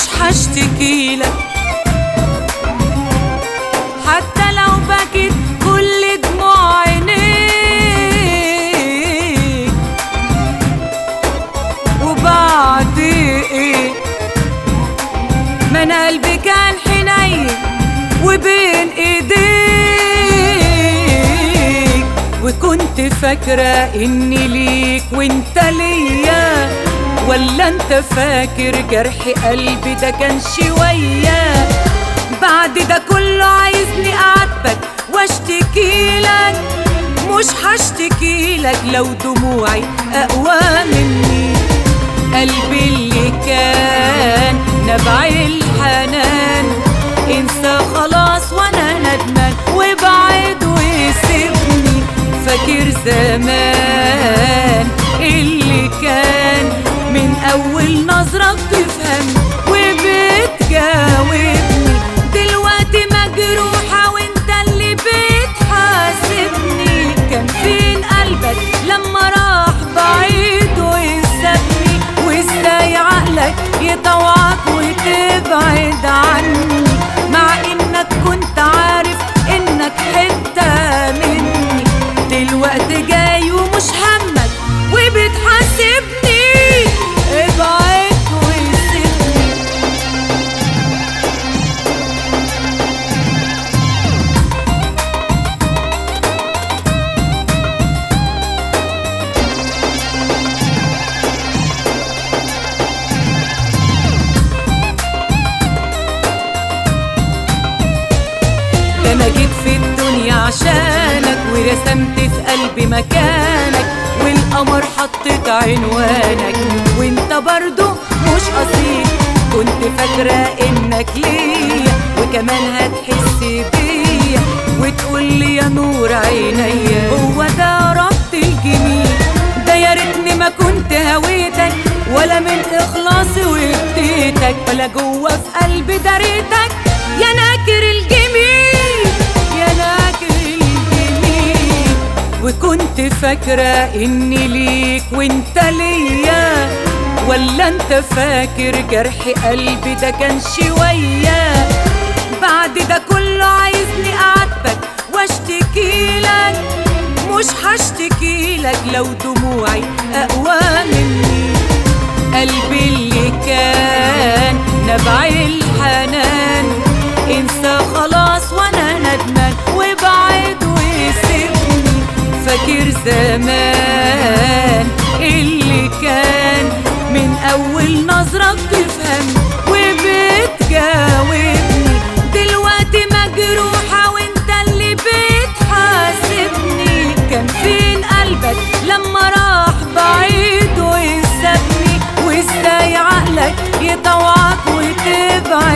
واشتكي لك حتى لو بكت كل دموع عينيك وبعد إيه؟ ما أنا قلبي كان حنين وبين إيديك. وكنت فاكرة إني ليك وإنت ليا. ولا انت فاكر جرح قلبي ده كان شوية؟ بعد ده كله عايزني أعاتبك وأشتكي لك. مش هشتكي لك لو دموعي أقوى مني. قلبي اللي كان نبع الحنان. انسى خلاص وأنا ندمان وبعد وسيبني فاكر زمان اللي أول نظرة بتفهم وبتجاوبني. دلوقتي مجروحة وانت اللي بتحاسبني. كان فين قلبك لما راح بعيد وسابني وازاي عقلك يطوعك وتبعد؟ أنا جيت في الدنيا عشانك ورسمت في قلبي مكانك والقمر حطيت عنوانك وإنت برضو مش اصيل كنت فاكرة إنك ليا وكمان هتحس بيا وتقول لي يا نور عينيا هو ده ربط الجميل. ده يا ريتني ما كنت هويتك ولا من إخلاصي واديتك ولا جوه في قلبي داريتك وكنت فاكرة إني ليك وإنت ليا. ولا أنت فاكر جرح قلبي ده كان شوية؟ بعد ده كله عايزني أعاتبك وأشتكي لك. مش هشتكي لك لو دموعي أقوى مني. قلبي اللي كان فاكر زمان اللي كان من أول نظرة بتفهم وبتجاوبني. دلوقتي مجروحة وانت اللي بتحاسبني. كان فين قلبك لما راح بعيد وسابني وازاي عقلك يطوعك وتبعد؟